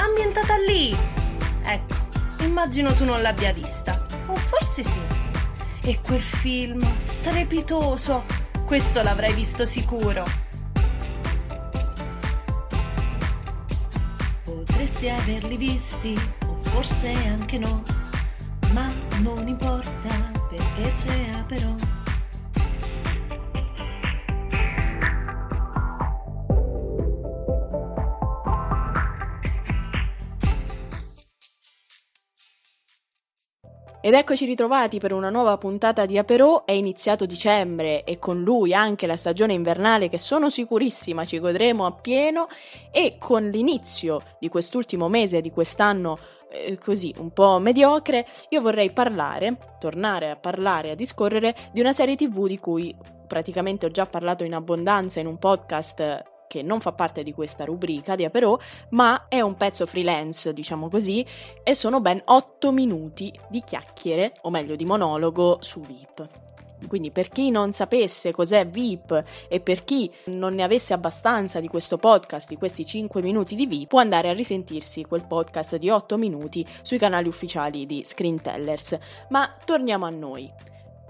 ambientata lì. Ecco, immagino tu non l'abbia vista. O forse sì. E quel film strepitoso, questo l'avrai visto sicuro. Potresti averli visti, o forse anche no, ma non importa perché c'è però. Ed eccoci ritrovati per una nuova puntata di Aperò, è iniziato dicembre e con lui anche la stagione invernale che sono sicurissima ci godremo appieno e con l'inizio di quest'ultimo mese di quest'anno eh, così un po' mediocre, io vorrei parlare, tornare a parlare, a discorrere di una serie tv di cui praticamente ho già parlato in abbondanza in un podcast che non fa parte di questa rubrica di Aperò, ma è un pezzo freelance, diciamo così, e sono ben 8 minuti di chiacchiere, o meglio di monologo, su VIP. Quindi per chi non sapesse cos'è VIP e per chi non ne avesse abbastanza di questo podcast, di questi 5 minuti di VIP, può andare a risentirsi quel podcast di 8 minuti sui canali ufficiali di Screentellers. Ma torniamo a noi.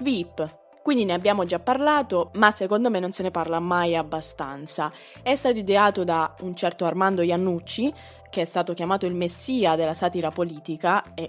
VIP, quindi ne abbiamo già parlato, ma secondo me non se ne parla mai abbastanza. È stato ideato da un certo Armando Iannucci, che è stato chiamato il messia della satira politica e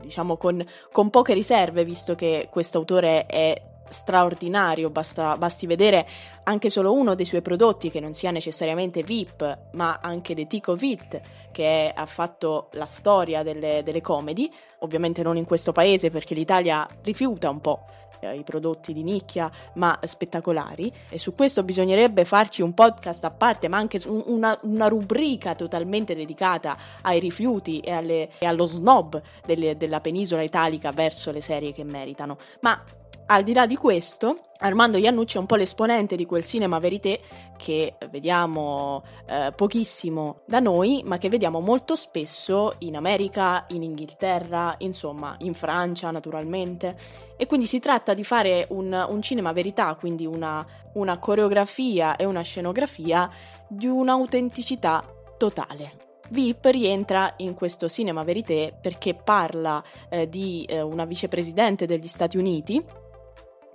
diciamo con, con poche riserve, visto che questo autore è straordinario, basta, basti vedere anche solo uno dei suoi prodotti che non sia necessariamente VIP, ma anche The Tico Vit, che ha fatto la storia delle, delle comedy, ovviamente non in questo paese perché l'Italia rifiuta un po' eh, i prodotti di nicchia ma spettacolari. E su questo bisognerebbe farci un podcast a parte ma anche una, una rubrica totalmente dedicata ai rifiuti e, alle, e allo snob delle, della penisola italica verso le serie che meritano. Ma al di là di questo, Armando Iannucci è un po' l'esponente di quel cinema verité che vediamo eh, pochissimo da noi, ma che vediamo molto spesso in America, in Inghilterra, insomma, in Francia naturalmente. E quindi si tratta di fare un, un cinema verità, quindi una, una coreografia e una scenografia di un'autenticità totale. VIP rientra in questo cinema verité perché parla eh, di eh, una vicepresidente degli Stati Uniti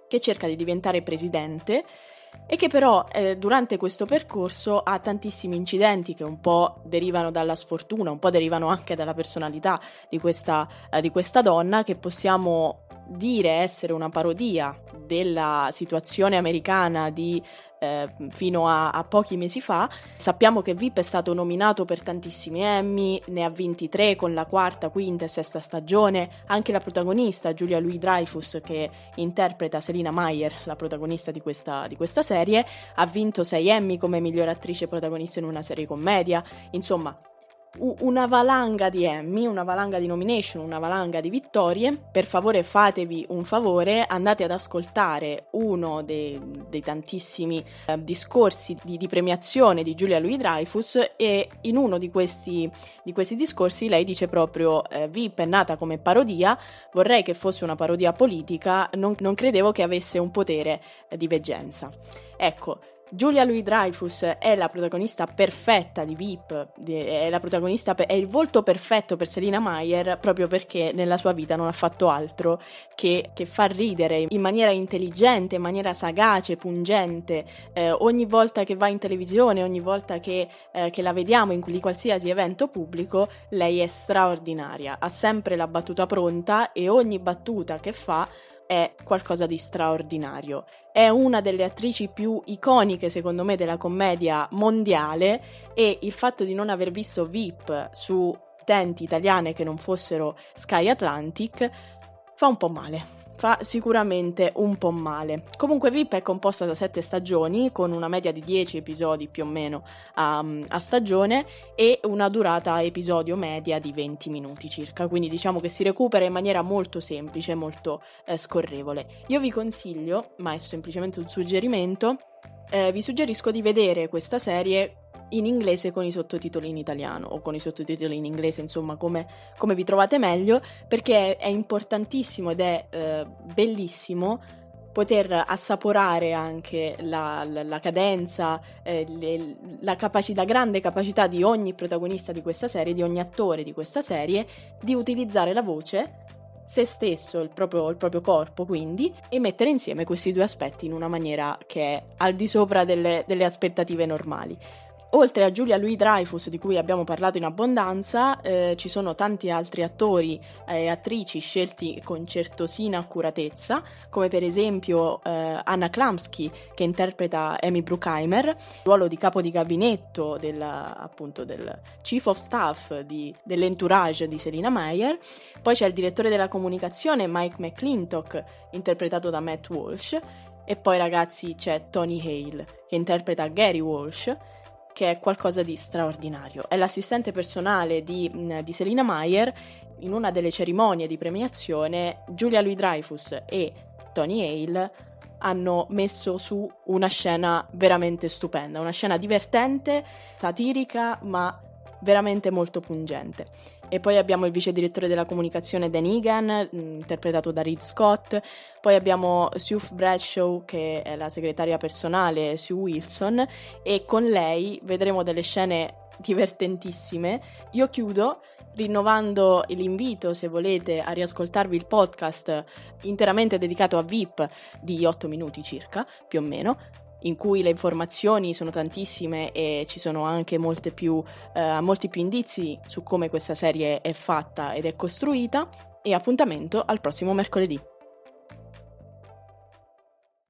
che cerca di diventare presidente e che però eh, durante questo percorso ha tantissimi incidenti che un po' derivano dalla sfortuna, un po' derivano anche dalla personalità di questa, eh, di questa donna che possiamo dire essere una parodia della situazione americana di eh, fino a, a, pochi mesi fa. Sappiamo che VIP è stato nominato per tantissimi Emmy, ne ha vinti tre con la quarta, quinta e sesta stagione. Anche la protagonista, Julia Louis Dreyfus, che interpreta Selina Meyer, la protagonista di questa, di questa serie, ha vinto sei Emmy come miglior attrice protagonista in una serie commedia. Insomma, una valanga di Emmy, una valanga di nomination, una valanga di vittorie. Per favore fatevi un favore, andate ad ascoltare uno dei, dei tantissimi eh, discorsi di, di, premiazione di Giulia Louis Dreyfus e in uno di questi, di questi discorsi lei dice proprio eh, VIP è nata come parodia, vorrei che fosse una parodia politica, non, non credevo che avesse un potere eh, di veggenza. Ecco, Giulia Louis Dreyfus è la protagonista perfetta di VIP, è, protagonista, è il volto perfetto per Selina Meyer proprio perché nella sua vita non ha fatto altro che, che far ridere in maniera intelligente, in maniera sagace, pungente. Eh, ogni volta che va in televisione, ogni volta che, eh, che la vediamo in qualsiasi evento pubblico, lei è straordinaria, ha sempre la battuta pronta e ogni battuta che fa è qualcosa di straordinario. È una delle attrici più iconiche, secondo me, della commedia mondiale e il fatto di non aver visto VIP su tenti italiane che non fossero Sky Atlantic fa un po' male fa sicuramente un po' male. Comunque VIP è composta da sette stagioni con una media di 10 episodi più o meno a, a, stagione e una durata episodio media di 20 minuti circa, quindi diciamo che si recupera in maniera molto semplice, molto eh, scorrevole. Io vi consiglio, ma è semplicemente un suggerimento, eh, vi suggerisco di vedere questa serie in inglese con i sottotitoli in italiano o con i sottotitoli in inglese, insomma, come, come vi trovate meglio, perché è importantissimo ed è eh, bellissimo poter assaporare anche la, la, la cadenza, eh, le, la, capaci- grande capacità di ogni protagonista di questa serie, di ogni attore di questa serie, di utilizzare la voce se stesso, il proprio, il proprio, corpo quindi, e mettere insieme questi due aspetti in una maniera che è al di sopra delle, delle aspettative normali. Oltre a Giulia Louis Dreyfus, di cui abbiamo parlato in abbondanza, eh, ci sono tanti altri attori e attrici scelti con certosina accuratezza, come per esempio eh, Anna Klamsky, che interpreta Amy Bruckheimer, ruolo di capo di gabinetto del, appunto, del Chief of Staff di, dell'entourage di Selina Meyer. Poi c'è il direttore della comunicazione Mike McClintock, interpretato da Matt Walsh. E poi ragazzi c'è Tony Hale, che interpreta Gary Walsh che è qualcosa di straordinario. È l'assistente personale di, di Selina Meyer. In una delle cerimonie di premiazione, Julia Louis Dreyfus e Tony Hale hanno messo su una scena veramente stupenda, una scena divertente, satirica, ma veramente molto pungente. E poi abbiamo il vice direttore della comunicazione Dan Egan, mm, interpretato da Reed Scott. Poi abbiamo Sue Bradshaw, che è la segretaria personale Sue Wilson, e con lei vedremo delle scene divertentissime. Io chiudo rinnovando l'invito, se volete, a riascoltarvi il podcast interamente dedicato a VIP di 8 minuti circa, più o meno, in cui le informazioni sono tantissime e ci sono anche più, eh, molti più indizi su come questa serie è fatta ed è costruita. E appuntamento al prossimo mercoledì.